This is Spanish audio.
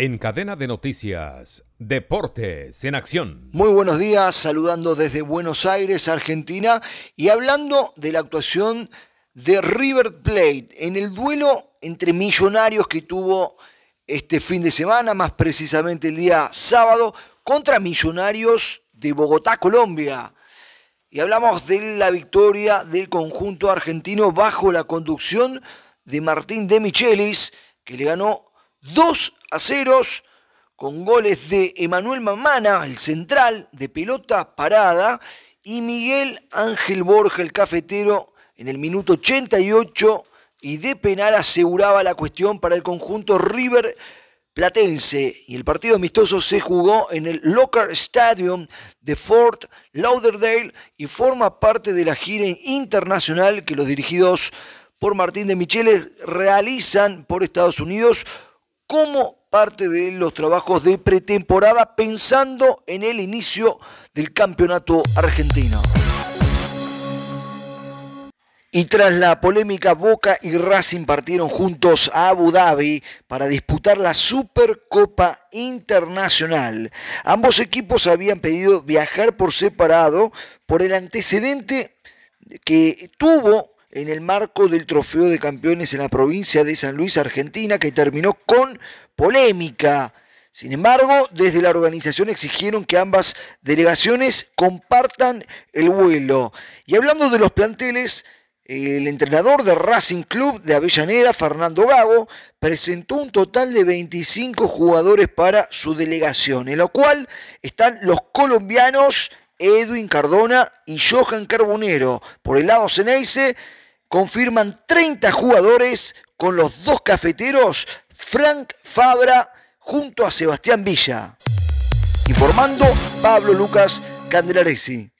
En cadena de noticias, Deportes en Acción. Muy buenos días, saludando desde Buenos Aires, Argentina, y hablando de la actuación de River Plate en el duelo entre millonarios que tuvo este fin de semana, más precisamente el día sábado, contra millonarios de Bogotá, Colombia. Y hablamos de la victoria del conjunto argentino bajo la conducción de Martín de Michelis, que le ganó 2 a 0 con goles de Emanuel Mamana, el central, de pelota parada, y Miguel Ángel Borja, el cafetero, en el minuto 88 y de penal aseguraba la cuestión para el conjunto River Platense. Y el partido amistoso se jugó en el Locker Stadium de Fort Lauderdale y forma parte de la gira internacional que los dirigidos por Martín de Micheles realizan por Estados Unidos como parte de los trabajos de pretemporada pensando en el inicio del campeonato argentino. Y tras la polémica, Boca y Racing partieron juntos a Abu Dhabi para disputar la Supercopa Internacional. Ambos equipos habían pedido viajar por separado por el antecedente que tuvo en el marco del Trofeo de Campeones en la provincia de San Luis, Argentina, que terminó con polémica. Sin embargo, desde la organización exigieron que ambas delegaciones compartan el vuelo. Y hablando de los planteles, el entrenador de Racing Club de Avellaneda, Fernando Gago, presentó un total de 25 jugadores para su delegación, en lo cual están los colombianos Edwin Cardona y Johan Carbonero. Por el lado Ceneice, confirman 30 jugadores con los dos cafeteros Frank Fabra junto a Sebastián Villa. Informando Pablo Lucas Candelaresi.